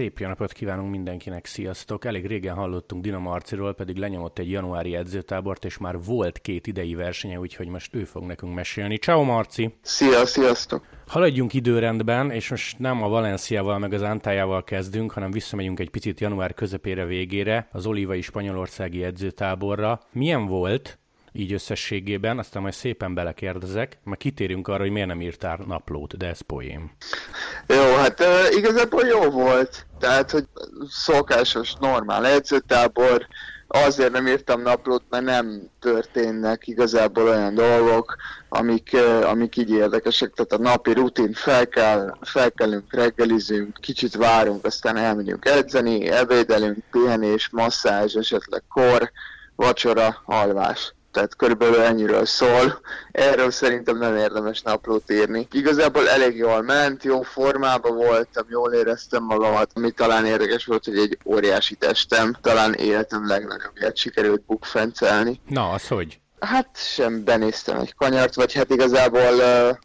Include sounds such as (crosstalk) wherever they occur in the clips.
Szép jó napot kívánunk mindenkinek, sziasztok! Elég régen hallottunk Dina Marciról, pedig lenyomott egy januári edzőtábort, és már volt két idei versenye, úgyhogy most ő fog nekünk mesélni. Ciao Marci! Szia, sziasztok! Haladjunk időrendben, és most nem a Valenciával meg az Antájával kezdünk, hanem visszamegyünk egy picit január közepére végére, az Olivai Spanyolországi edzőtáborra. Milyen volt? Így összességében, aztán majd szépen belekérdezek, majd kitérünk arra, hogy miért nem írtál naplót, de ez poém. Jó, hát uh, igazából jó volt. Tehát, hogy szokásos, normál edzőtábor, azért nem írtam naplót, mert nem történnek igazából olyan dolgok, amik, amik így érdekesek. Tehát a napi rutin fel kell, felkelünk, reggelizünk, kicsit várunk, aztán elmegyünk edzeni, ebédelünk, pihenés, masszázs, esetleg kor, vacsora, alvás tehát körülbelül ennyiről szól. Erről szerintem nem érdemes naplót írni. Igazából elég jól ment, jó formában voltam, jól éreztem magamat, ami talán érdekes volt, hogy egy óriási testem, talán életem legnagyobbját sikerült bukfencelni. Na, az hogy? Hát sem benéztem egy kanyart, vagy hát igazából uh,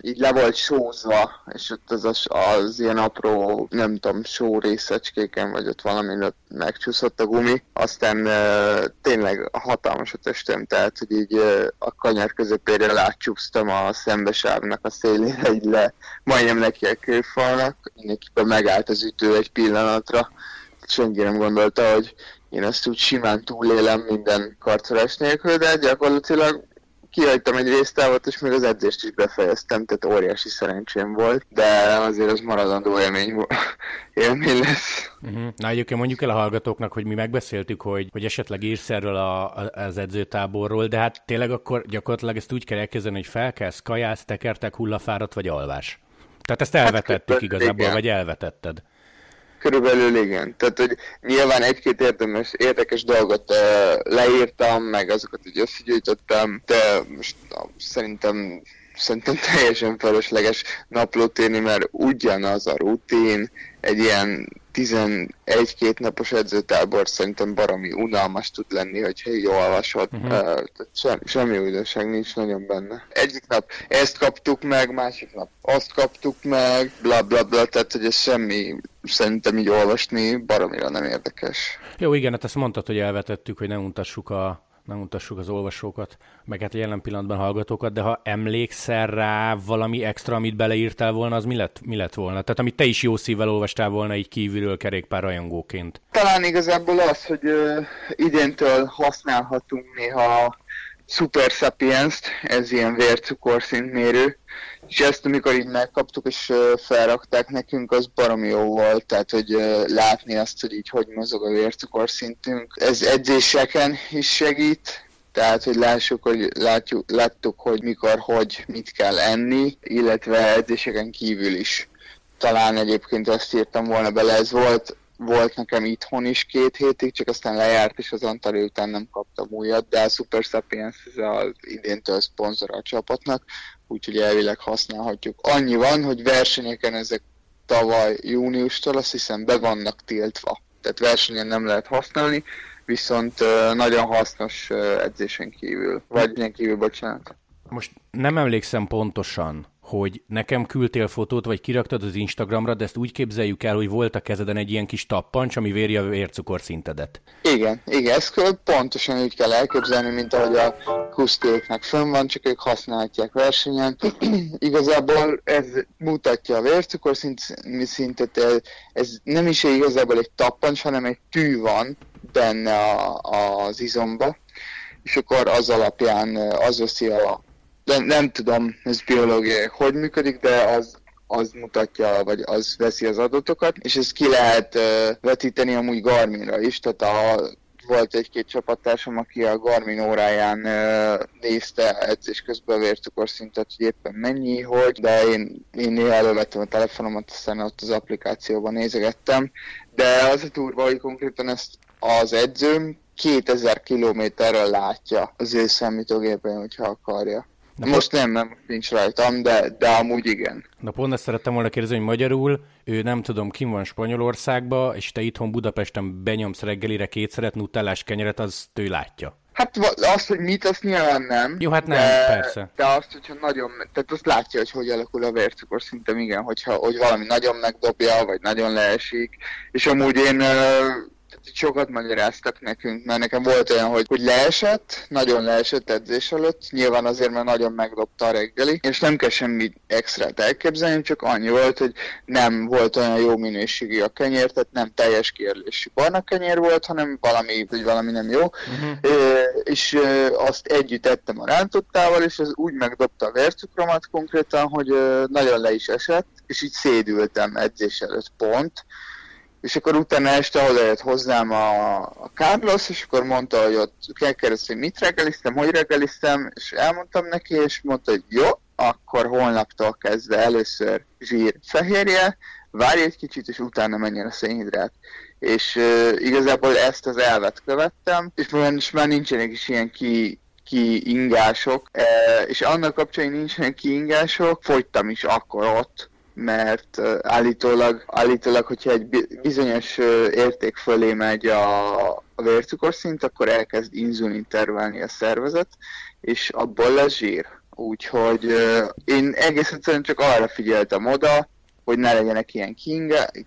így le volt sózva, és ott az, az, az ilyen apró, nem tudom, só részecskéken, vagy ott valami ott megcsúszott a gumi. Aztán uh, tényleg hatalmas a testem, tehát hogy így uh, a kanyar közepére látcsúsztam a szembesávnak a szélére, így le, majdnem neki a kőfalnak, mindenképpen megállt az ütő egy pillanatra. Senki nem gondolta, hogy én ezt úgy simán túlélem minden karcolás nélkül, de gyakorlatilag kihagytam egy résztávot, és még az edzést is befejeztem, tehát óriási szerencsém volt, de azért az maradandó élmény, (laughs) élmény lesz. Uh-huh. Na egyébként mondjuk el a hallgatóknak, hogy mi megbeszéltük, hogy, hogy esetleg írsz erről a, az edzőtáborról, de hát tényleg akkor gyakorlatilag ezt úgy kell elkezdeni, hogy felkelsz, kajász, tekertek, hullafáradt vagy alvás. Tehát ezt elvetettük hát, igazából, igen. vagy elvetetted. Körülbelül igen. Tehát, hogy nyilván egy-két érdemes, érdekes dolgot uh, leírtam, meg azokat így összegyűjtöttem, de most uh, szerintem szerintem (laughs) teljesen felesleges naplót írni, mert ugyanaz a rutin, egy ilyen 11-két napos edzőtábor szerintem baromi unalmas tud lenni, hogyha így olvasod. Uh-huh. Uh, sem, semmi újdonság nincs nagyon benne. Egyik nap ezt kaptuk meg, másik nap azt kaptuk meg, bla bla bla, tehát hogy ez semmi szerintem így olvasni baromira nem érdekes. Jó, igen, hát ezt mondtad, hogy elvetettük, hogy ne untassuk a nem mutassuk az olvasókat, meg hát jelen pillanatban hallgatókat, de ha emlékszel rá valami extra, amit beleírtál volna, az mi lett, mi lett volna? Tehát amit te is jó szívvel olvastál volna így kívülről kerékpár rajongóként. Talán igazából az, hogy uh, idéntől használhatunk néha Super Sapiens-t, ez ilyen vércukorszintmérő, és ezt amikor így megkaptuk és felrakták nekünk, az baromi jó volt, tehát hogy látni azt, hogy így hogy mozog a vércukorszintünk. Ez edzéseken is segít, tehát, hogy lássuk, hogy látjuk, láttuk, hogy mikor, hogy mit kell enni, illetve edzéseken kívül is. Talán egyébként azt írtam volna bele, ez volt volt nekem itthon is két hétig, csak aztán lejárt, és az Antalya után nem kaptam újat, de a Super Sapiens ez az idéntől szponzor a csapatnak, úgyhogy elvileg használhatjuk. Annyi van, hogy versenyeken ezek tavaly júniustól azt hiszem be vannak tiltva. Tehát versenyen nem lehet használni, viszont nagyon hasznos edzésen kívül, vagy ilyen kívül, bocsánat. Most nem emlékszem pontosan, hogy nekem küldtél fotót, vagy kiraktad az Instagramra, de ezt úgy képzeljük el, hogy volt a kezeden egy ilyen kis tappancs, ami véri a vércukorszintedet. Igen, igen, ezt pontosan úgy kell elképzelni, mint ahogy a kusztéknek fönn van, csak ők használhatják versenyen. (clears throat) Igazából ez mutatja a vércukorszintet, ez nem is igazából egy tappancs, hanem egy tű van benne a, az izomba, és akkor az alapján az veszi a nem, nem tudom, ez biológiai, hogy működik, de az, az mutatja, vagy az veszi az adatokat, és ezt ki lehet uh, vetíteni amúgy Garminra is, tehát a, volt egy-két csapattársam, aki a Garmin óráján uh, nézte edzés közben a vércukorszintet, hogy éppen mennyi, hogy, de én, én néha elővettem a telefonomat, aztán ott az applikációban nézegettem, de az a turva, hogy konkrétan ezt az edzőm 2000 kilométerrel látja az ő számítógépen, hogyha akarja. Na, Most nem, nem, nincs rajtam, de, de amúgy igen. Na pont ezt szerettem volna kérdezni, hogy magyarul ő nem tudom, kim van Spanyolországba, és te itthon Budapesten benyomsz reggelire kétszeret nutellás kenyeret, az ő látja. Hát azt, hogy mit, azt nyilván nem. Jó, hát nem, de, persze. De azt, hogyha nagyon, tehát azt látja, hogy hogy alakul a vércukor szintem, igen, hogyha hogy valami nagyon megdobja, vagy nagyon leesik. És amúgy én sokat magyaráztak nekünk, mert nekem volt olyan, hogy, hogy leesett, nagyon leesett edzés előtt, nyilván azért, mert nagyon megdobta a reggeli, és nem kell semmi extrát elképzelni, csak annyi volt, hogy nem volt olyan jó minőségű a kenyér, tehát nem teljes kiérlésű barna kenyér volt, hanem valami, hogy valami nem jó, uh-huh. és azt együtt ettem a rántottával, és az úgy megdobta a vércukromat konkrétan, hogy nagyon le is esett, és így szédültem edzés előtt pont, és akkor utána este odajött hozzám a, a Carlos, és akkor mondta, hogy ott kérdezte, hogy mit reggeliztem, hogy reggeliztem, és elmondtam neki, és mondta, hogy jó, akkor holnaptól kezdve először zsír fehérje, várj egy kicsit, és utána menjen a szénhidrát. És uh, igazából ezt az elvet követtem, és most már nincsenek is ilyen ki, ki ingások, uh, és annak kapcsán, nincsenek ki ingások, fogytam is akkor ott, mert állítólag, állítólag, hogyha egy bizonyos érték fölé megy a, a vércukorszint, akkor elkezd inzulin tervelni a szervezet, és abból lesz zsír. Úgyhogy én egész egyszerűen csak arra figyeltem oda, hogy ne legyenek ilyen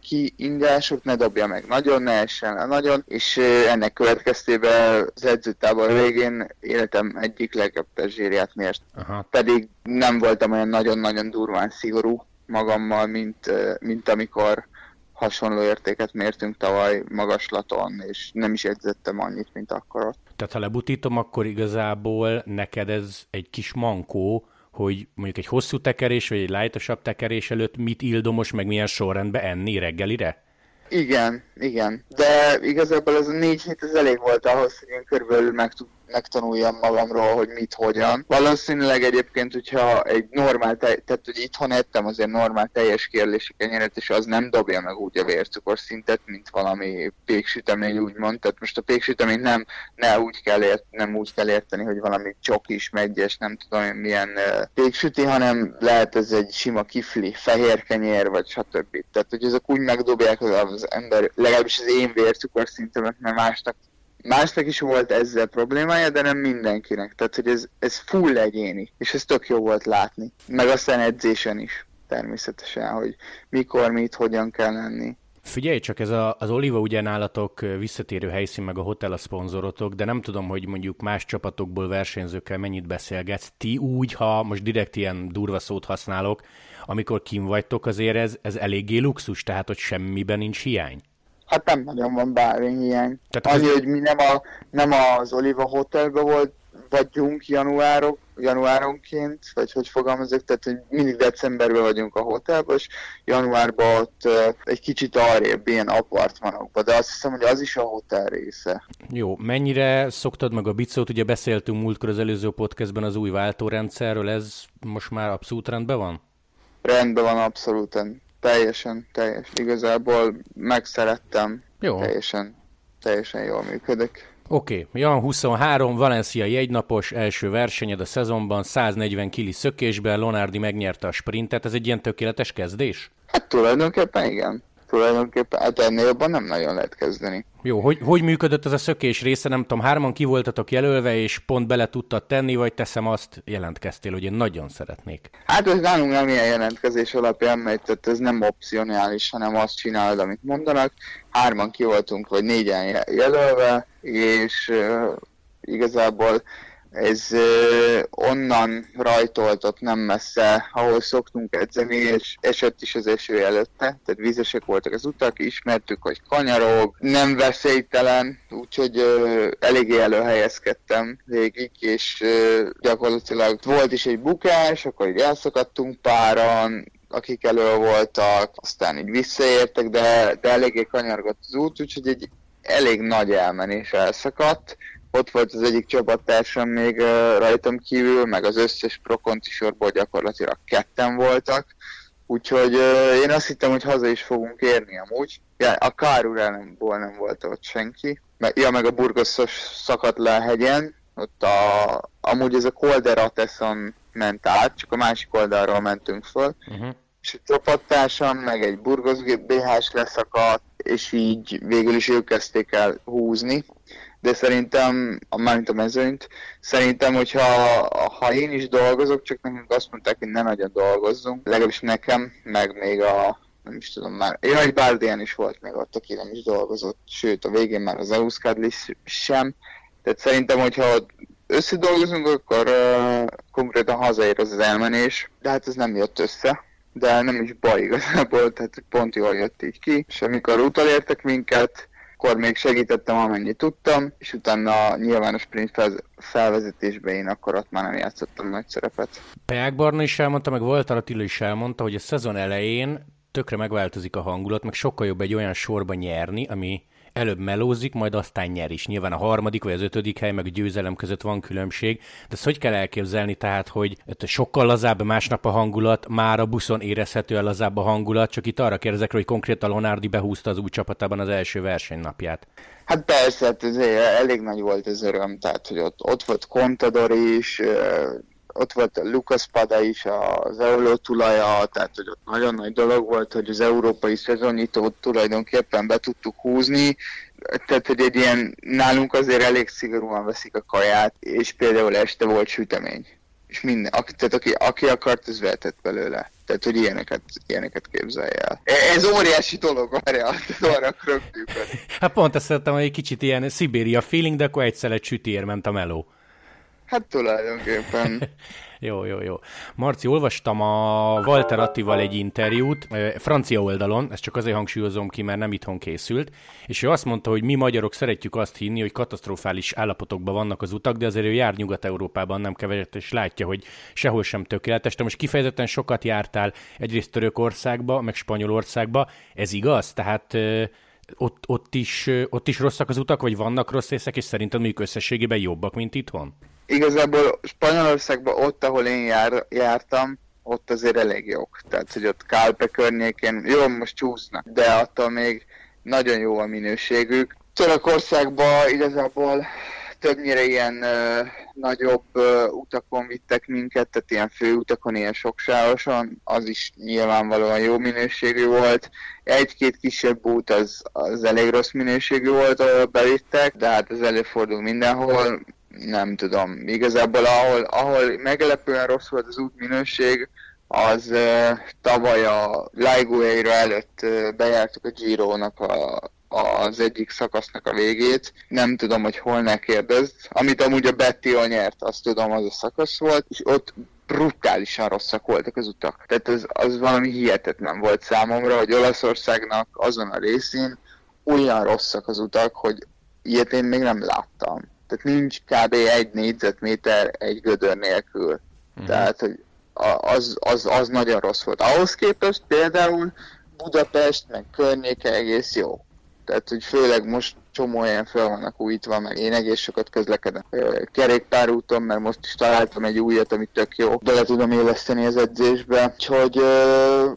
kiingások, ne dobja meg nagyon, ne essen le nagyon, és ennek következtében az edzőtábor végén életem egyik legjobb zsírját mért. Aha. Pedig nem voltam olyan nagyon-nagyon durván szigorú, magammal, mint, mint amikor hasonló értéket mértünk tavaly magaslaton, és nem is edzettem annyit, mint akkor ott. Tehát ha lebutítom, akkor igazából neked ez egy kis mankó, hogy mondjuk egy hosszú tekerés, vagy egy lájtosabb tekerés előtt mit ildomos, meg milyen sorrendbe enni reggelire? Igen, igen. De igazából ez a négy hét ez elég volt ahhoz, hogy én körülbelül meg megtanuljam magamról, hogy mit, hogyan. Valószínűleg egyébként, hogyha egy normál, tej, tehát hogy itthon ettem azért normál teljes kérlési kenyeret, és az nem dobja meg úgy a vércukor szintet, mint valami péksütemény úgymond. Tehát most a péksüteményt nem, ne úgy kell ért, nem úgy kell érteni, hogy valami csokis, megyes, nem tudom milyen péksüti, hanem lehet ez egy sima kifli, fehér kenyér, vagy stb. Tehát, hogy ezek úgy megdobják az ember, legalábbis az én vércukor szintemet, mert másnak Másnak is volt ezzel problémája, de nem mindenkinek. Tehát, hogy ez, ez full egyéni, és ez tök jó volt látni. Meg aztán edzésen is természetesen, hogy mikor, mit, hogyan kell lenni. Figyelj csak, ez a, az Oliva ugye nálatok visszatérő helyszín, meg a hotel a szponzorotok, de nem tudom, hogy mondjuk más csapatokból versenyzőkkel mennyit beszélgetsz. Ti úgy, ha most direkt ilyen durva szót használok, amikor kim vagytok, azért ez, ez eléggé luxus, tehát hogy semmiben nincs hiány. Hát nem nagyon van bármi hiány. Tehát Annyi, az... hogy mi nem, a, nem az Oliva Hotelbe volt, vagyunk januárok, januáronként, vagy hogy fogalmazok, tehát hogy mindig decemberben vagyunk a hotelben, és januárban ott uh, egy kicsit arrébb ilyen apartmanokban, de azt hiszem, hogy az is a hotel része. Jó, mennyire szoktad meg a bicót? Ugye beszéltünk múltkor az előző podcastben az új váltórendszerről, ez most már abszolút rendben van? Rendben van, abszolút teljesen, teljes. Igazából megszerettem. Jó. Teljesen, teljesen jól működik. Oké, okay. Jan 23, Valencia egynapos első versenyed a szezonban, 140 kili szökésben, Lonardi megnyerte a sprintet, ez egy ilyen tökéletes kezdés? Hát tulajdonképpen igen tulajdonképpen, hát ennél jobban nem nagyon lehet kezdeni. Jó, hogy, hogy működött ez a szökés része? Nem tudom, hárman ki voltatok jelölve, és pont bele tudtad tenni, vagy teszem azt, jelentkeztél, hogy én nagyon szeretnék. Hát ez nálunk nem ilyen jelentkezés alapján megy, tehát ez nem opcionális, hanem azt csinálod, amit mondanak. Hárman ki voltunk, vagy négyen jelölve, és uh, igazából ez onnan rajtoltott nem messze, ahol szoktunk edzeni, és esett is az eső előtte, tehát vízesek voltak az utak, ismertük, hogy kanyarog, nem veszélytelen, úgyhogy eléggé előhelyezkedtem végig, és gyakorlatilag volt is egy bukás, akkor így elszakadtunk páran, akik elő voltak, aztán így visszaértek, de, de eléggé kanyargott az út, úgyhogy egy elég nagy elmenés elszakadt, ott volt az egyik csapattársam még rajtam kívül, meg az összes prokonti sorból gyakorlatilag ketten voltak, úgyhogy én azt hittem, hogy haza is fogunk érni amúgy. Ja, a Káruránból nem volt ott senki. Ja, meg a Burgoszos szakadt le a hegyen, ott a, amúgy ez a Kolderateszon ment át, csak a másik oldalról mentünk föl, uh-huh. és egy csapattársam, meg egy Burgos BH-s leszakadt, és így végül is ők kezdték el húzni. De szerintem, mármint a mezőnyt, szerintem, hogyha ha én is dolgozok, csak nekünk azt mondták, hogy ne nagyon dolgozzunk, legalábbis nekem, meg még a nem is tudom már, egy Bárdián is volt még ott, aki nem is dolgozott, sőt a végén már az Euskadlis sem, tehát szerintem, hogyha összedolgozunk, akkor uh, konkrétan hazaér az az elmenés, de hát ez nem jött össze. De nem is baj igazából, tehát pont jól jött így ki, és amikor utolértek minket, akkor még segítettem amennyit tudtam, és utána a sprint felvezetésben én akkor ott már nem játszottam nagy szerepet. Peák Barna is elmondta, meg Voltar Attila is elmondta, hogy a szezon elején tökre megváltozik a hangulat, meg sokkal jobb egy olyan sorba nyerni, ami előbb melózik, majd aztán nyer is. Nyilván a harmadik vagy az ötödik hely, meg a győzelem között van különbség, de ezt hogy kell elképzelni tehát, hogy sokkal lazább másnap a hangulat, már a buszon érezhető el lazább a hangulat, csak itt arra kérdezek, hogy konkrétan Lonardi behúzta az új csapatában az első versenynapját. Hát persze, hát elég nagy volt az öröm, tehát hogy ott, ott volt Contador is, ott volt a Lucas Pada is, az Euló tulaja, tehát hogy ott nagyon nagy dolog volt, hogy az európai szezonnyitót tulajdonképpen be tudtuk húzni, tehát hogy egy ilyen, nálunk azért elég szigorúan veszik a kaját, és például este volt sütemény. És minden, aki, tehát aki, aki akart, az vehetett belőle. Tehát, hogy ilyeneket, ilyeneket képzelj el. E, ez óriási dolog, várjál, (laughs) arra Hát pont ezt szerettem, hogy egy kicsit ilyen Szibéria feeling, de akkor egyszer egy sütér ment a meló. Hát tulajdonképpen. (laughs) jó, jó, jó. Marci, olvastam a Walter Attival egy interjút, francia oldalon, ezt csak azért hangsúlyozom ki, mert nem itthon készült, és ő azt mondta, hogy mi magyarok szeretjük azt hinni, hogy katasztrofális állapotokban vannak az utak, de azért ő jár Nyugat-Európában nem keveset, és látja, hogy sehol sem tökéletes. Te most kifejezetten sokat jártál egyrészt Törökországba, meg Spanyolországba, ez igaz? Tehát ott, ott, is, ott is rosszak az utak, vagy vannak rossz részek, és szerinted mondjuk összességében jobbak, mint itthon? igazából Spanyolországban ott, ahol én jár, jártam, ott azért elég jók. Tehát, hogy ott Kálpe környékén, jó, most csúsznak, de attól még nagyon jó a minőségük. Törökországban igazából többnyire ilyen ö, nagyobb ö, utakon vittek minket, tehát ilyen főutakon, ilyen soksárosan, az is nyilvánvalóan jó minőségű volt. Egy-két kisebb út az, az elég rossz minőségű volt, ahol bevittek, de hát ez előfordul mindenhol nem tudom, igazából ahol, ahol meglepően rossz volt az útminőség, az uh, tavaly a Laigueira előtt uh, bejártuk a Giro-nak a, az egyik szakasznak a végét. Nem tudom, hogy hol ne kérdezd. Amit amúgy a Bettiol nyert, azt tudom, az a szakasz volt, és ott brutálisan rosszak voltak az utak. Tehát az, az valami hihetetlen volt számomra, hogy Olaszországnak azon a részén olyan rosszak az utak, hogy ilyet én még nem láttam tehát nincs kb. egy négyzetméter egy gödör nélkül. Uh-huh. Tehát, hogy az, az, az nagyon rossz volt. Ahhoz képest például Budapest, meg környéke egész jó. Tehát, hogy főleg most csomó ilyen fel vannak újítva, meg én egész sokat közlekedem kerékpárúton, mert most is találtam egy újat, ami tök jó, bele tudom éleszteni az edzésbe, úgyhogy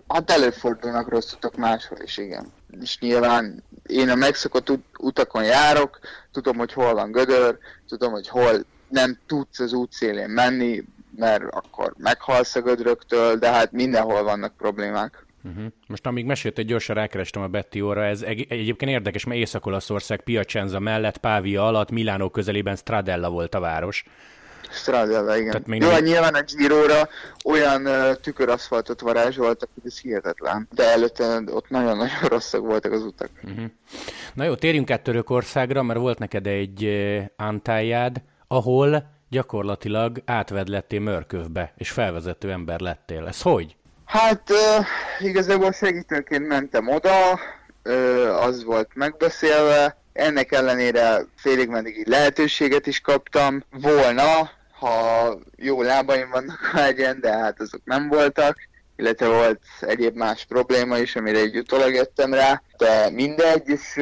hát előfordulnak rossz utak máshol is, igen. És nyilván én a megszokott ut- utakon járok, tudom, hogy hol van gödör, tudom, hogy hol nem tudsz az útszélén menni, mert akkor meghalsz a gödröktől, de hát mindenhol vannak problémák. Uh-huh. Most amíg meséltél, gyorsan rákerestem a Betty óra, ez egy- egyébként érdekes, mert Észak-Olaszország Piacenza mellett, Pávia alatt, Milánó közelében Stradella volt a város. Stradella, igen. Tehát még Jó, nem... nyilván a giro olyan uh, tüköraszfaltot varázsoltak, hogy ez hihetetlen. De előtte ott nagyon-nagyon (laughs) rosszak voltak az utak. Uh-huh. Na jó, térjünk át Törökországra, mert volt neked egy uh, antájád, ahol gyakorlatilag átved lettél Mörkövbe, és felvezető ember lettél. Ez hogy? Hát uh, igazából segítőként mentem oda, uh, az volt megbeszélve, ennek ellenére félig meddig lehetőséget is kaptam. Volna, ha jó lábaim vannak a hegyen, de hát azok nem voltak, illetve volt egyéb más probléma is, amire egy utólag jöttem rá, de mindegy, és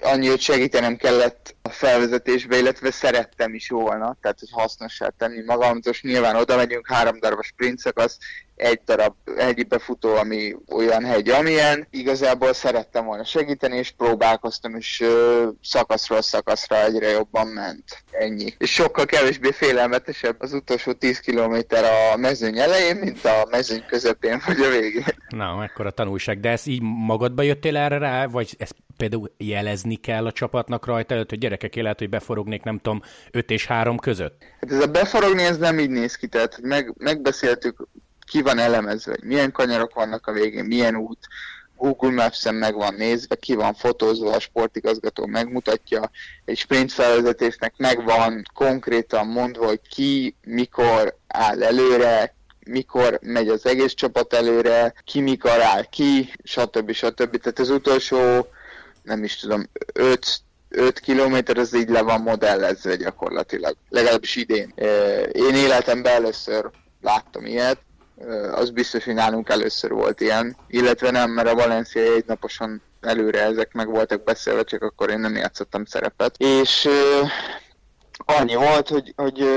annyi, segítenem kellett a felvezetésbe, illetve szerettem is volna, tehát hogy hasznossá tenni magam, most nyilván oda megyünk, három darabos sprint szakasz, egy darab hegyi befutó, ami olyan hegy, amilyen. Igazából szerettem volna segíteni, és próbálkoztam, és szakaszról szakaszra egyre jobban ment. Ennyi. És sokkal kevésbé félelmetesebb az utolsó 10 km a mezőny elején, mint a mezőny közepén vagy a végén. Na, mekkora tanulság. De ezt így magadba jöttél erre rá, vagy ezt például jelezni kell a csapatnak rajta előtt, hogy gyerekek élet, hogy beforognék, nem tudom, 5 és 3 között? Hát ez a beforogni, ez nem így néz ki, tehát meg, megbeszéltük, ki van elemezve, hogy milyen kanyarok vannak a végén, milyen út, Google Maps-en meg van nézve, ki van fotózva, a sportigazgató megmutatja, egy sprint felvezetésnek meg van konkrétan mondva, hogy ki, mikor áll előre, mikor megy az egész csapat előre, ki mikor áll ki, stb. stb. Tehát az utolsó, nem is tudom, 5 5 kilométer az így le van modellezve gyakorlatilag, legalábbis idén. Én életemben először láttam ilyet, az biztos, hogy nálunk először volt ilyen, illetve nem, mert a Valencia naposan előre ezek meg voltak beszélve, csak akkor én nem játszottam szerepet. És annyi volt, hogy, hogy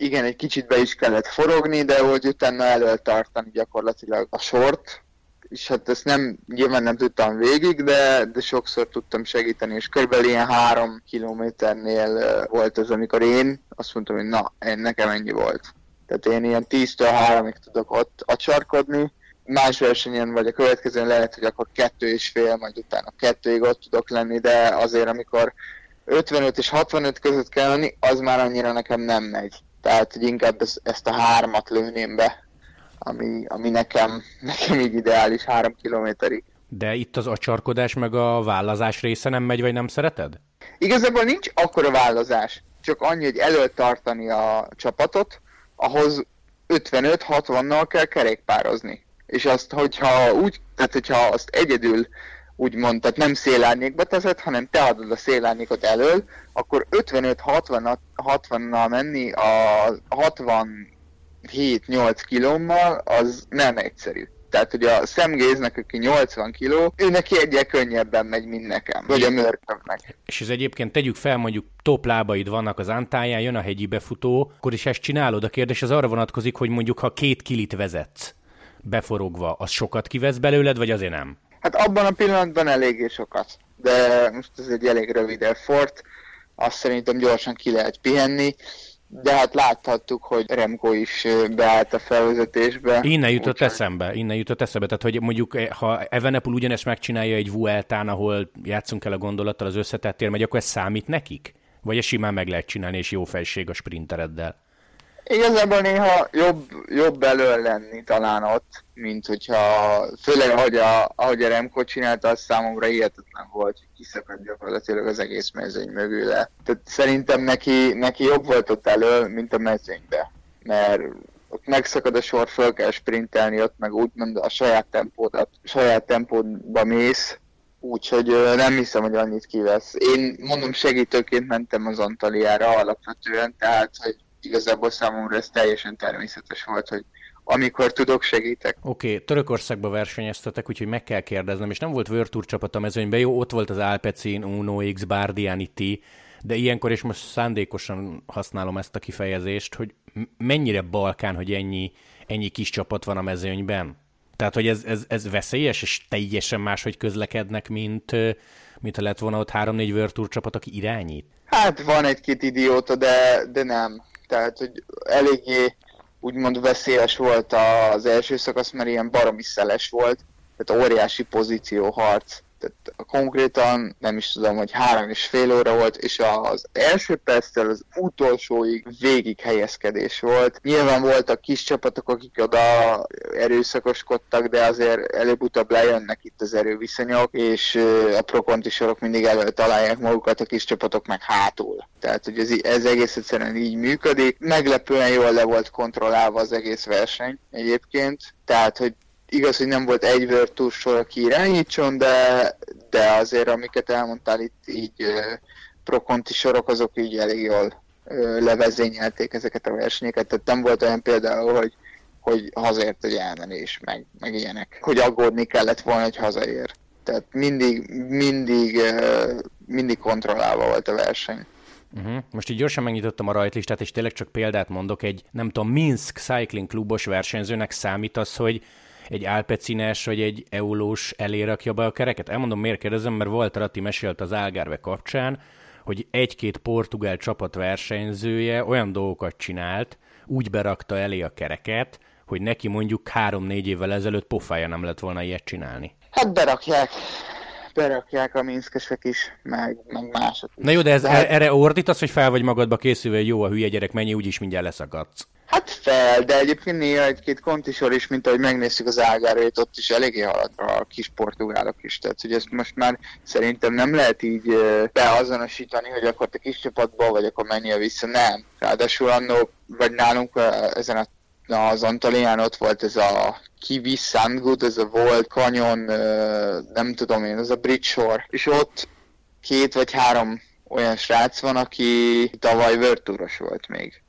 igen, egy kicsit be is kellett forogni, de hogy utána elő tartani gyakorlatilag a sort, és hát ezt nem, nyilván nem tudtam végig, de, de sokszor tudtam segíteni, és körülbelül ilyen három kilométernél volt az, amikor én azt mondtam, hogy na, én nekem ennyi volt. Tehát én ilyen 10-től 3-ig tudok ott acsarkodni, más versenyen vagy a következőn lehet, hogy akkor kettő és fél, majd utána kettőig ott tudok lenni, de azért amikor 55 és 65 között kell lenni, az már annyira nekem nem megy. Tehát, hogy inkább ezt, ezt a hármat lőném be, ami, ami nekem, (laughs) nekem így ideális három kilométerig. De itt az acsarkodás meg a vállazás része nem megy, vagy nem szereted? Igazából nincs akkora vállazás, csak annyi, hogy elő tartani a csapatot, ahhoz 55-60-nal kell kerékpározni. És azt, hogyha úgy, tehát hogyha azt egyedül úgymond, tehát nem szélárnyékba teszed, hanem te adod a szélárnyékot elől, akkor 55-60-nal menni a 67-8 kilómmal, az nem egyszerű. Tehát, hogy a szemgéznek, aki 80 kiló, ő neki egyel könnyebben megy, mint nekem, vagy a mörkömnek. És ez egyébként tegyük fel, mondjuk top lábaid vannak az ántáján, jön a hegyi befutó, akkor is ezt csinálod. A kérdés az arra vonatkozik, hogy mondjuk ha két kilit vezetsz beforogva, az sokat kivesz belőled, vagy azért nem? Hát abban a pillanatban eléggé sokat. De most ez egy elég rövid effort, azt szerintem gyorsan ki lehet pihenni de hát láthattuk, hogy Remco is beállt a felvezetésbe. Innen jutott úgy, eszembe, innen jutott eszembe, tehát hogy mondjuk eh, ha Evenepul ugyanezt megcsinálja egy Vueltán, ahol játszunk el a gondolattal az összetettél, megy, akkor ez számít nekik? Vagy ez simán meg lehet csinálni, és jó felség a sprintereddel? Igazából néha jobb, jobb elől lenni talán ott, mint hogyha, főleg ahogy a, ahogy a Remco csinálta, az számomra hihetetlen volt, hogy kiszakadt gyakorlatilag az egész mezőny mögüle. Tehát szerintem neki, neki jobb volt ott elől, mint a mezőnybe, mert ott megszakad a sor, föl kell sprintelni, ott meg úgymond a saját tempódat, saját tempódba mész, úgyhogy nem hiszem, hogy annyit kivesz. Én mondom segítőként mentem az Antaliára alapvetően, tehát hogy igazából számomra ez teljesen természetes volt, hogy amikor tudok, segítek. Oké, okay, Törökországba versenyeztetek, úgyhogy meg kell kérdeznem, és nem volt Virtuur csapat a mezőnyben, jó, ott volt az Alpecin, Uno X, Bardiani T, de ilyenkor, és most szándékosan használom ezt a kifejezést, hogy mennyire Balkán, hogy ennyi, ennyi kis csapat van a mezőnyben? Tehát, hogy ez, ez, ez veszélyes, és teljesen máshogy közlekednek, mint, mint ha lett volna ott három-négy Virtuur csapat, aki irányít? Hát van egy-két idióta, de, de nem tehát hogy eléggé úgymond veszélyes volt az első szakasz, mert ilyen baromi szeles volt, tehát óriási pozícióharc tehát konkrétan nem is tudom, hogy három és fél óra volt, és az első perctől az utolsóig végig helyezkedés volt. Nyilván voltak kis csapatok, akik oda erőszakoskodtak, de azért előbb-utóbb lejönnek itt az erőviszonyok, és a prokonti sorok mindig elő találják magukat, a kis csapatok meg hátul. Tehát, hogy ez, ez egész egyszerűen így működik. Meglepően jól le volt kontrollálva az egész verseny egyébként, tehát, hogy igaz, hogy nem volt egy Virtus sor, aki irányítson, de, de azért amiket elmondtál itt így prokonti sorok, azok így elég jól levezényelték ezeket a versenyeket, tehát nem volt olyan például, hogy, hogy hazért hogy elmenés, meg, meg ilyenek, hogy aggódni kellett volna, hogy hazaér. Tehát mindig, mindig, mindig kontrollálva volt a verseny. Uh-huh. Most így gyorsan megnyitottam a rajtlistát, és tényleg csak példát mondok, egy nem tudom, Minsk Cycling klubos versenyzőnek számít az, hogy egy Alpecines vagy egy Eulós elérakja be a kereket? Elmondom, miért kérdezem, mert volt Ratti mesélt az Algarve kapcsán, hogy egy-két portugál csapat versenyzője olyan dolgokat csinált, úgy berakta elé a kereket, hogy neki mondjuk három-négy évvel ezelőtt pofája nem lett volna ilyet csinálni. Hát berakják berakják a minszkesek is, meg, meg mások is. Na jó, de ez, hát... erre ordítasz, hogy fel vagy magadba készülve, hogy jó a hülye gyerek, mennyi, úgyis mindjárt leszakadsz. Hát fel, de egyébként néha egy-két kontisor is, mint ahogy megnézzük az ágárét, ott is eléggé halad a kis portugálok is. Tehát, hogy ezt most már szerintem nem lehet így beazonosítani, hogy akkor te kis csapatból vagy, akkor menjél vissza. Nem. Ráadásul annó, vagy nálunk ezen a az Antalián ott volt ez a Kiwi Sandgood, ez a volt kanyon, nem tudom én, ez a Bridge Shore, és ott két vagy három olyan srác van, aki tavaly Virtúros volt még.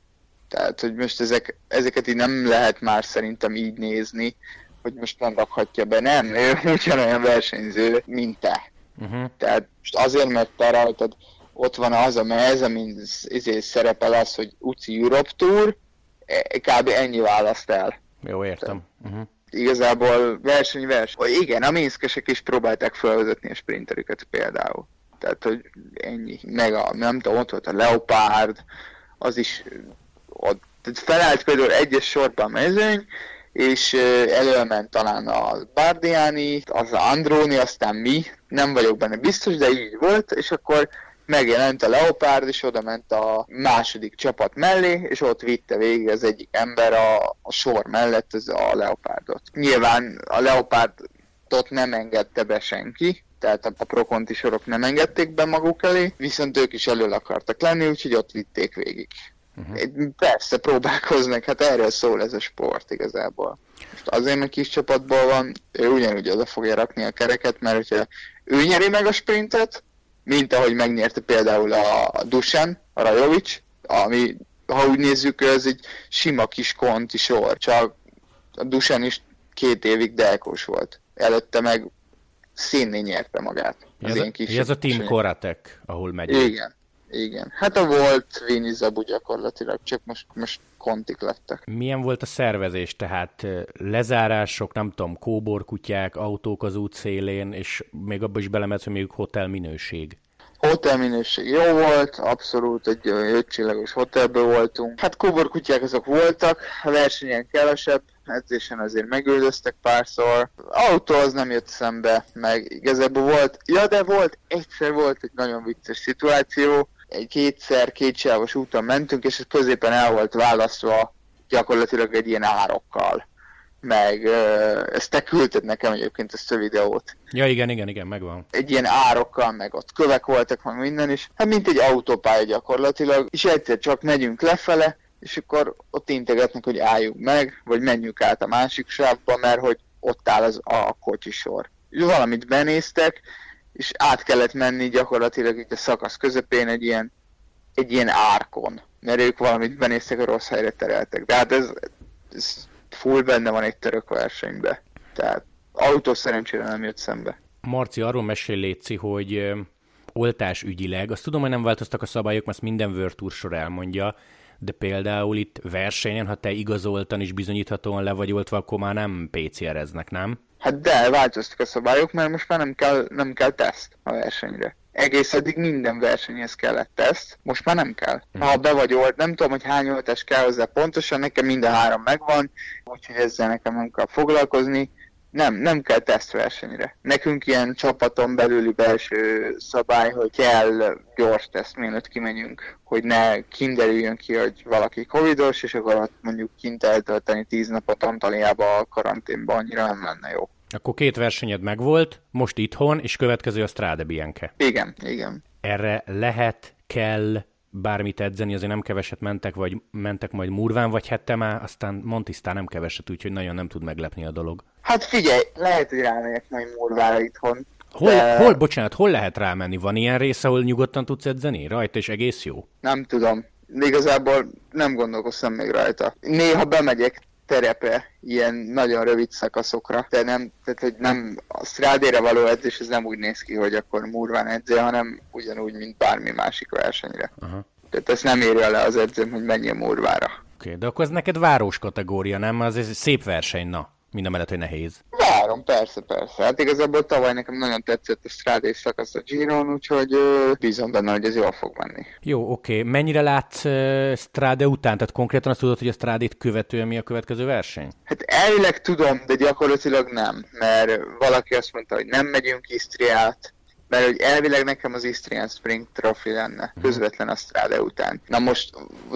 Tehát, hogy most ezek, ezeket így nem lehet már szerintem így nézni, hogy most nem rakhatja be. Nem, ő (laughs) ugyanolyan versenyző, mint te. Uh-huh. Tehát most azért, mert te rajtad ott van az a mez, amin ezért szerepel az, hogy UCI Europe Tour, kb. ennyi választ el. Jó, értem. Uh-huh. Igazából verseny verseny. Igen, a minszkesek is próbálták felvezetni a sprinterüket például. Tehát, hogy ennyi. Meg a, nem tudom, ott volt a Leopard, az is ott felállt például egyes sorban a mezőny, és előment talán a Bardiani, az Andróni, aztán mi, nem vagyok benne biztos, de így volt, és akkor megjelent a Leopard, és oda ment a második csapat mellé, és ott vitte végig az egyik ember a, a sor mellett az a Leopardot. Nyilván a Leopardot nem engedte be senki, tehát a prokonti sorok nem engedték be maguk elé, viszont ők is elől akartak lenni, úgyhogy ott vitték végig. Uh-huh. Persze próbálkoznak, hát erről szól ez a sport igazából. Most azért, mert kis csapatból van, ő ugyanúgy oda fogja rakni a kereket, mert hogyha ő nyeri meg a sprintet, mint ahogy megnyerte például a Dusan, a Rajovic, ami, ha úgy nézzük, ez egy sima kis konti sor, csak a Dusan is két évig delkós volt. Előtte meg színné nyerte magát. Ez, a, kis ez a Team Koratek, ahol megy. Igen. Igen. Hát a volt Vini Zabu gyakorlatilag, csak most, most kontik lettek. Milyen volt a szervezés? Tehát lezárások, nem tudom, kóborkutyák, autók az út szélén, és még abba is belemetsz, hogy még hotel minőség. Hotel minőség jó volt, abszolút egy ötcsillagos hotelben voltunk. Hát kóborkutyák azok voltak, a versenyen kevesebb, edzésen azért megüldöztek párszor. Autó az nem jött szembe, meg igazából volt, ja de volt, egyszer volt egy nagyon vicces szituáció, egy kétszer kétsávos úton mentünk, és ez középen el volt választva gyakorlatilag egy ilyen árokkal. Meg ezt te küldted nekem egyébként ezt a videót. Ja, igen, igen, igen, megvan. Egy ilyen árokkal, meg ott kövek voltak, meg minden is. Hát mint egy autópálya gyakorlatilag, és egyszer csak megyünk lefele, és akkor ott integetnek, hogy álljunk meg, vagy menjünk át a másik sávba, mert hogy ott áll az a kocsisor. És valamit benéztek, és át kellett menni gyakorlatilag itt a szakasz közepén egy ilyen, egy ilyen árkon, mert ők valamit benéztek, a rossz helyre tereltek. De hát ez, ez full benne van egy török versenyben. Tehát autó szerencsére nem jött szembe. Marci, arról mesél Léci, hogy oltás ügyileg, azt tudom, hogy nem változtak a szabályok, mert minden World sor elmondja, de például itt versenyen, ha te igazoltan is bizonyíthatóan le vagy oltva, akkor már nem PCR-eznek, nem? Hát de, változtak a szabályok, mert most már nem kell, nem kell teszt a versenyre. Egész eddig minden versenyhez kellett teszt, most már nem kell. Mhm. Ha be vagy olt, nem tudom, hogy hány oltás kell hozzá pontosan, nekem mind a három megvan, úgyhogy ezzel nekem nem kell foglalkozni. Nem, nem kell tesztversenyre. Nekünk ilyen csapaton belüli belső szabály, hogy kell gyors teszt, mielőtt kimegyünk, hogy ne kinderüljön ki, hogy valaki covidos, és akkor ott mondjuk kint eltölteni tíz napot Antaliába a karanténba, annyira nem lenne jó. Akkor két versenyed megvolt, most itthon, és következő a Strade Bianche. Igen, igen. Erre lehet, kell bármit edzeni, azért nem keveset mentek, vagy mentek majd murván, vagy hette már, aztán Montisztán nem keveset, úgyhogy nagyon nem tud meglepni a dolog. Hát figyelj, lehet, hogy rámegyek majd murvára itthon. Hol, de... hol, bocsánat, hol lehet rámenni? Van ilyen rész, ahol nyugodtan tudsz edzeni? Rajta és egész jó? Nem tudom. Igazából nem gondolkoztam még rajta. Néha bemegyek terepe ilyen nagyon rövid szakaszokra, de nem, tehát hogy nem, a strádére való edzés ez nem úgy néz ki, hogy akkor murván edzél, hanem ugyanúgy, mint bármi másik versenyre. Aha. Tehát ezt nem írja le az edzőm, hogy a murvára. Oké, okay, de akkor ez neked város kategória, nem? Az egy szép verseny, na. Mind a mellett, hogy nehéz. Várom, persze, persze. Hát igazából tavaly nekem nagyon tetszett a strádés szakasz a Giron, úgyhogy ö, bízom benne, hogy ez jól fog menni. Jó, oké. Okay. Mennyire látsz uh, Stráde után? Tehát konkrétan azt tudod, hogy a Strádét követően mi a következő verseny? Hát elvileg tudom, de gyakorlatilag nem, mert valaki azt mondta, hogy nem megyünk Isztriát, mert hogy elvileg nekem az Istrian Spring Trophy lenne, mhm. közvetlen a Strade után. Na most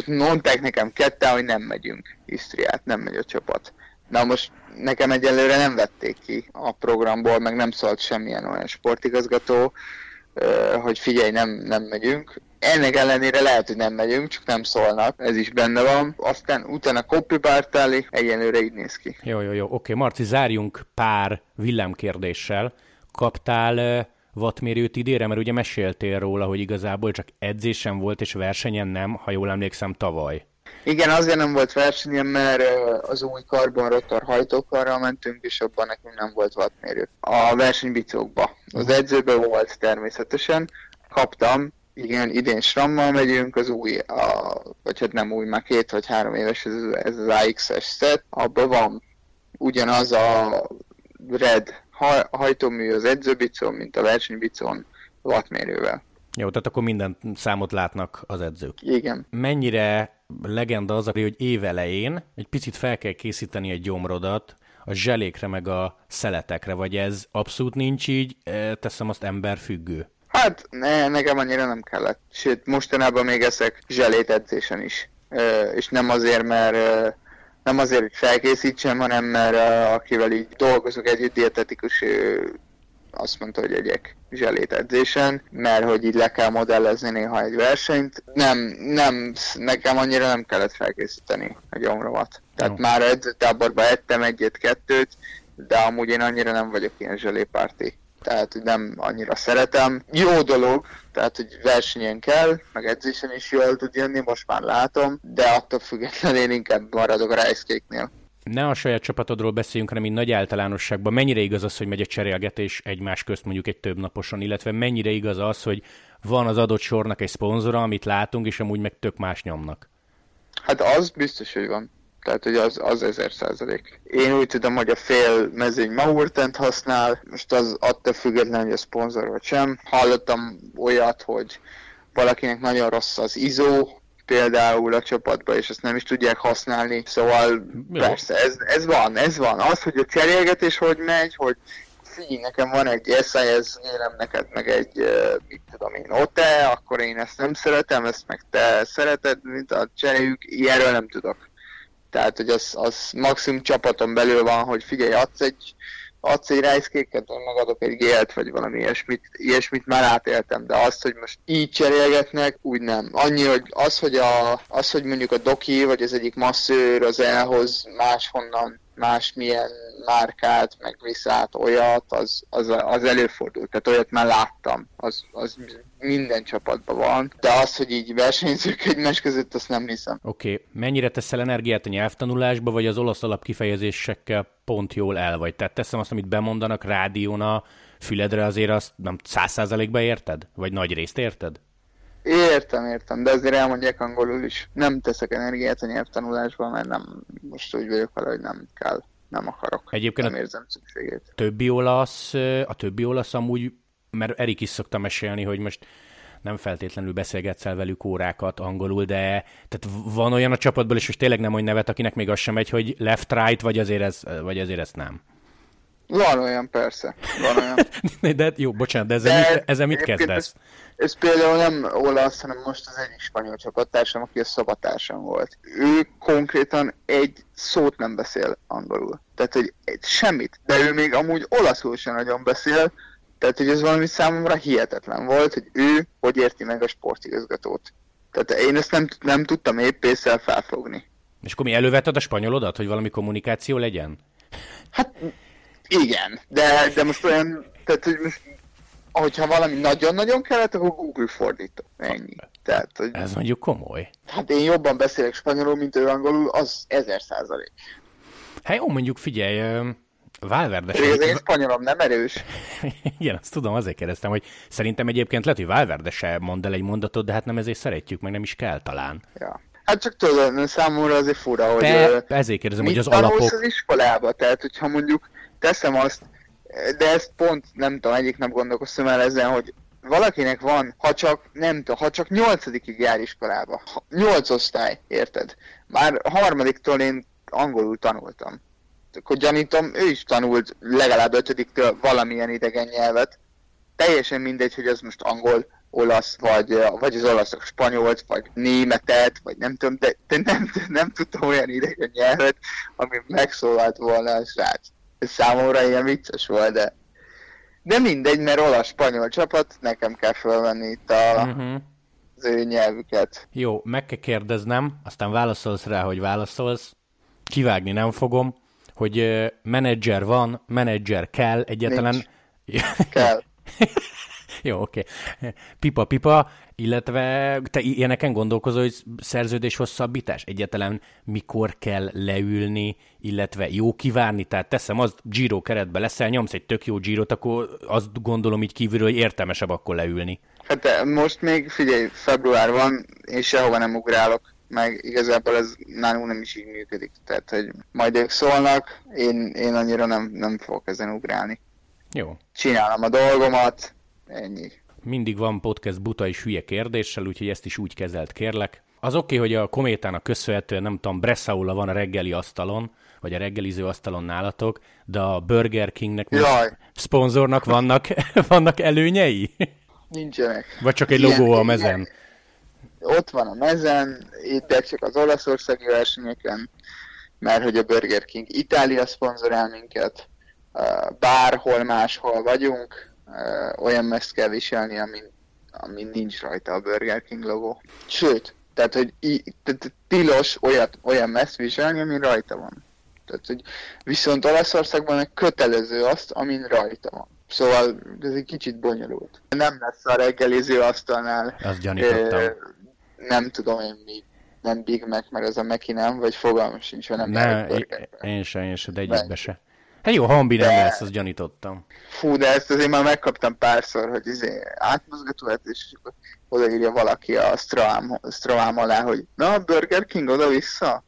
mondták nekem ketten, hogy nem megyünk Istriát, nem megy a csapat. Na most nekem egyelőre nem vették ki a programból, meg nem szólt semmilyen olyan sportigazgató, hogy figyelj, nem, nem megyünk. Ennek ellenére lehet, hogy nem megyünk, csak nem szólnak, ez is benne van. Aztán utána Kopi Bártáli, egyelőre így néz ki. Jó, jó, jó. Oké, Marci, zárjunk pár villámkérdéssel. Kaptál wattmérőt idére, mert ugye meséltél róla, hogy igazából csak edzésen volt, és versenyen nem, ha jól emlékszem, tavaly. Igen, azért nem volt versenyem, mert az új karbon rotor hajtókarral mentünk, és abban nekünk nem volt wattmérő. A versenybicókba. Az edzőben volt természetesen. Kaptam, igen, idén SRAM-mal megyünk, az új, a, vagy hát nem új, már két vagy három éves ez, ez az AX-es set, abban van ugyanaz a red hajtómű az edzőbicón, mint a versenybicón wattmérővel. Jó, tehát akkor minden számot látnak az edzők. Igen. Mennyire legenda az, hogy évelején egy picit fel kell készíteni egy gyomrodat a zselékre meg a szeletekre, vagy ez abszolút nincs így, e, teszem azt emberfüggő? Hát ne, nekem annyira nem kellett. Sőt, mostanában még eszek zselét edzésen is. És nem azért, mert nem azért, hogy felkészítsem, hanem mert akivel így dolgozok együtt, dietetikus azt mondta, hogy egyek zselét edzésen, mert hogy így le kell modellezni néha egy versenyt. Nem, nem, nekem annyira nem kellett felkészíteni a gyomromat. Tehát Jó. már edzőtáborban ettem egyet-kettőt, de amúgy én annyira nem vagyok ilyen zselépárti. Tehát, hogy nem annyira szeretem. Jó dolog, tehát, hogy versenyen kell, meg edzésen is jól tud jönni, most már látom, de attól függetlenül én inkább maradok a rice nél ne a saját csapatodról beszéljünk, hanem így nagy általánosságban. Mennyire igaz az, hogy megy a cserélgetés egymás közt mondjuk egy több naposon, illetve mennyire igaz az, hogy van az adott sornak egy szponzora, amit látunk, és amúgy meg tök más nyomnak? Hát az biztos, hogy van. Tehát, hogy az, az ezer százalék. Én úgy tudom, hogy a fél mezőny Maurtent használ, most az attól függetlenül, hogy a szponzor vagy sem. Hallottam olyat, hogy valakinek nagyon rossz az izó, például a csapatba, és ezt nem is tudják használni. Szóval Jó. persze, ez, ez van, ez van. Az, hogy a cserélgetés hogy megy, hogy figyelj, nekem van egy SIS, nyilem neked meg egy, mit tudom én, OTE, akkor én ezt nem szeretem, ezt meg te szereted, mint a cseréljük, ilyenről nem tudok. Tehát, hogy az, az maximum csapaton belül van, hogy figyelj, adsz egy adsz egy rejszkéket, megadok egy gélt, vagy valami ilyesmit, ilyesmit már átéltem, de azt, hogy most így cserélgetnek, úgy nem. Annyi, hogy az, hogy, a, az, hogy mondjuk a doki, vagy az egyik masszőr az elhoz máshonnan másmilyen márkát, meg viszát, olyat, az, az, az előfordult. Tehát olyat már láttam, az, az minden csapatban van, de az, hogy így versenyzők egymás között, azt nem hiszem. Oké, okay. mennyire teszel energiát a nyelvtanulásba, vagy az olasz alapkifejezésekkel pont jól el vagy? Tehát teszem azt, amit bemondanak rádión a füledre, azért azt nem száz százalékba érted? Vagy nagy részt érted? Értem, értem, de azért elmondják angolul is. Nem teszek energiát a nyelvtanulásba, mert nem, most úgy vagyok vele, hogy nem kell, nem akarok. Egyébként nem érzem szükségét. Többi olasz, a többi olasz amúgy, mert Erik is szokta mesélni, hogy most nem feltétlenül beszélgetsz el velük órákat angolul, de tehát van olyan a csapatból, és most tényleg nem olyan nevet, akinek még az sem megy, hogy left-right, vagy azért ez, vagy azért ezt nem. Van olyan, persze. Van olyan. (laughs) de jó, bocsánat, de ezzel, de mit, ezzel mit kezdesz? Ez, ez például nem olasz, hanem most az egyik spanyol csapattársam, aki a szabatársam volt. Ő konkrétan egy szót nem beszél angolul. Tehát, hogy semmit. De ő még amúgy olaszul sem nagyon beszél, tehát, hogy ez valami számomra hihetetlen volt, hogy ő hogy érti meg a sportigazgatót. Tehát én ezt nem, nem tudtam épp észre felfogni. És akkor mi elővetted a spanyolodat, hogy valami kommunikáció legyen? Hát igen, de, de most olyan, tehát hogy most, hogyha valami nagyon-nagyon kellett, akkor Google fordító. Ennyi. Tehát, hogy, Ez mondjuk komoly. Hát én jobban beszélek spanyolul, mint ő angolul, az ezer százalék. Hát jó, mondjuk figyelj, Valverde az én spanyolom nem erős. (laughs) Igen, azt tudom, azért kérdeztem, hogy szerintem egyébként lehet, hogy Valverde se mond el egy mondatot, de hát nem ezért szeretjük, meg nem is kell talán. Ja. Hát csak tudod, számomra azért fura, hogy... Te, ezért kérdezem, hogy az alapok... az iskolába? Tehát, hogyha mondjuk teszem azt, de ezt pont nem tudom, egyik nap gondolkoztam el ezen, hogy valakinek van, ha csak, nem tudom, ha csak nyolcadikig jár iskolába, nyolc osztály, érted? Már harmadiktól én angolul tanultam. Akkor gyanítom, ő is tanult legalább ötödiktől valamilyen idegen nyelvet. Teljesen mindegy, hogy ez most angol, olasz, vagy, vagy az olaszok spanyolt, vagy németet, vagy nem tudom, de, de nem, nem tudtam olyan idegen nyelvet, ami megszólalt volna a srác. Ez számomra ilyen vicces volt, de de mindegy, mert olasz-spanyol csapat, nekem kell felvenni itt a, uh-huh. az ő nyelvüket. Jó, meg kell kérdeznem, aztán válaszolsz rá, hogy válaszolsz. Kivágni nem fogom, hogy menedzser van, menedzser kell, egyetlen... (laughs) Kell. Jó, oké. Okay. Pipa, pipa, illetve te ilyeneken gondolkozol, hogy szerződés hosszabbítás? Egyetlen mikor kell leülni, illetve jó kivárni? Tehát teszem, az Giro keretbe leszel, nyomsz egy tök jó Girot, akkor azt gondolom így kívülről, hogy értelmesebb akkor leülni. Hát most még figyelj, február van, és sehova nem ugrálok meg igazából ez nálunk nem is így működik. Tehát, hogy majd ők szólnak, én, én annyira nem, nem fogok ezen ugrálni. Jó. Csinálom a dolgomat, ennyi. Mindig van podcast buta és hülye kérdéssel, úgyhogy ezt is úgy kezelt kérlek. Az oké, okay, hogy a kométának köszönhetően, nem tudom, Bressaula van a reggeli asztalon, vagy a reggeliző asztalon nálatok, de a Burger Kingnek Jaj. szponzornak vannak, (laughs) vannak előnyei? Nincsenek. Vagy csak egy logó a mezen? Ilyen, ott van a mezen, itt csak az olaszországi versenyeken, mert hogy a Burger King Itália szponzorál minket, bárhol máshol vagyunk, olyan meszt kell viselni, amin, amin nincs rajta a Burger King logó. Sőt, tehát, hogy tilos olyat, olyan meszt viselni, amin rajta van. Tehát, hogy viszont Olaszországban egy kötelező azt, amin rajta van. Szóval ez egy kicsit bonyolult. Nem lesz a reggeliző asztalnál. Azt gyanítottam. Nem tudom én mi, nem Big Mac, mert ez a Meki nem, vagy fogalmam sincs, hanem ne, én sem, én sem, de egyikbe se. Hát jó, hambi nem de... lesz, azt gyanítottam. Fú, de ezt azért már megkaptam párszor, hogy izé átmozgató és akkor odaírja valaki a Straam, Straam alá, hogy na, Burger King oda-vissza.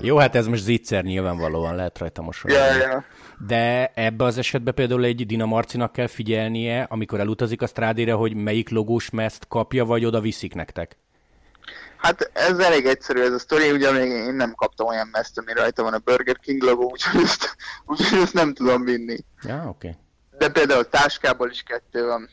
Jó, hát ez most zicser nyilvánvalóan lehet rajta mosolyogni. Ja, ja. De ebbe az esetben például egy Dina Marcinak kell figyelnie, amikor elutazik a strádére, hogy melyik logós meszt kapja, vagy oda viszik nektek? Hát ez elég egyszerű ez a sztori, ugye még én nem kaptam olyan meszt, ami rajta van a Burger King logó, úgyhogy ezt, (laughs) úgyhogy ezt nem tudom vinni. Ja, oké. Okay. De például táskából is kettő van.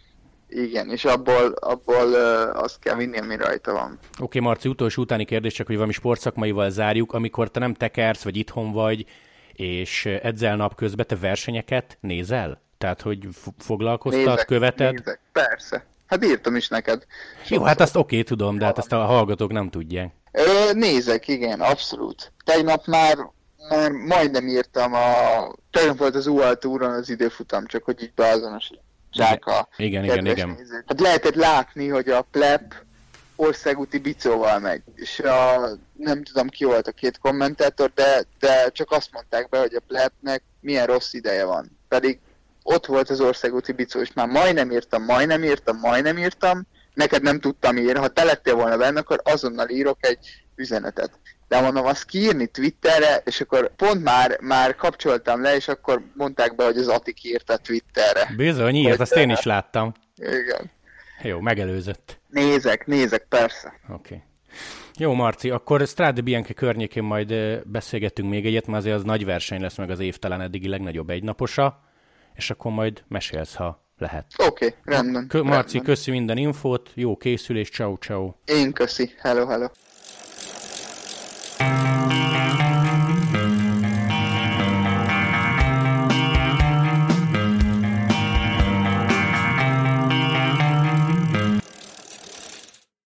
Igen, és abból, abból uh, azt kell vinni, ami rajta van. Oké, okay, Marci, utolsó utáni kérdés, csak hogy valami sportszakmaival zárjuk. Amikor te nem tekersz, vagy itthon vagy, és edzel napközben, te versenyeket nézel? Tehát, hogy foglalkoztat, nézek, követed? Nézek, persze. Hát írtam is neked. Jó, hát azt oké, okay, tudom, de hát ezt a hallgatók nem tudják. Ö, nézek, igen, abszolút. Tegnap már, már majdnem írtam a... Tegnap volt az UAL túron az időfutam, csak hogy így beazonosítsák a Igen, igen, igen. Nézők. Hát lehetett látni, hogy a plep országúti bicóval megy, és a, nem tudom ki volt a két kommentátor, de, de csak azt mondták be, hogy a plepnek milyen rossz ideje van. Pedig ott volt az országúti bicó, és már majdnem írtam, majdnem írtam, majdnem írtam, neked nem tudtam írni, ha te lettél volna benne, akkor azonnal írok egy üzenetet. De mondom, azt kiírni Twitterre, és akkor pont már, már kapcsoltam le, és akkor mondták be, hogy az Atik írta Twitterre. Bizony, írt, azt én is láttam. Igen. Jó, megelőzött. Nézek, nézek, persze. Oké. Okay. Jó, Marci, akkor Strade Bianchi környékén majd beszélgetünk még egyet, mert azért az nagy verseny lesz meg az évtelen eddigi legnagyobb egynaposa és akkor majd mesélsz, ha lehet. Oké, okay, rendben. Kö- Marci, rendben. köszi minden infót, jó készülés, ciao ciao. Én köszi, hello hello.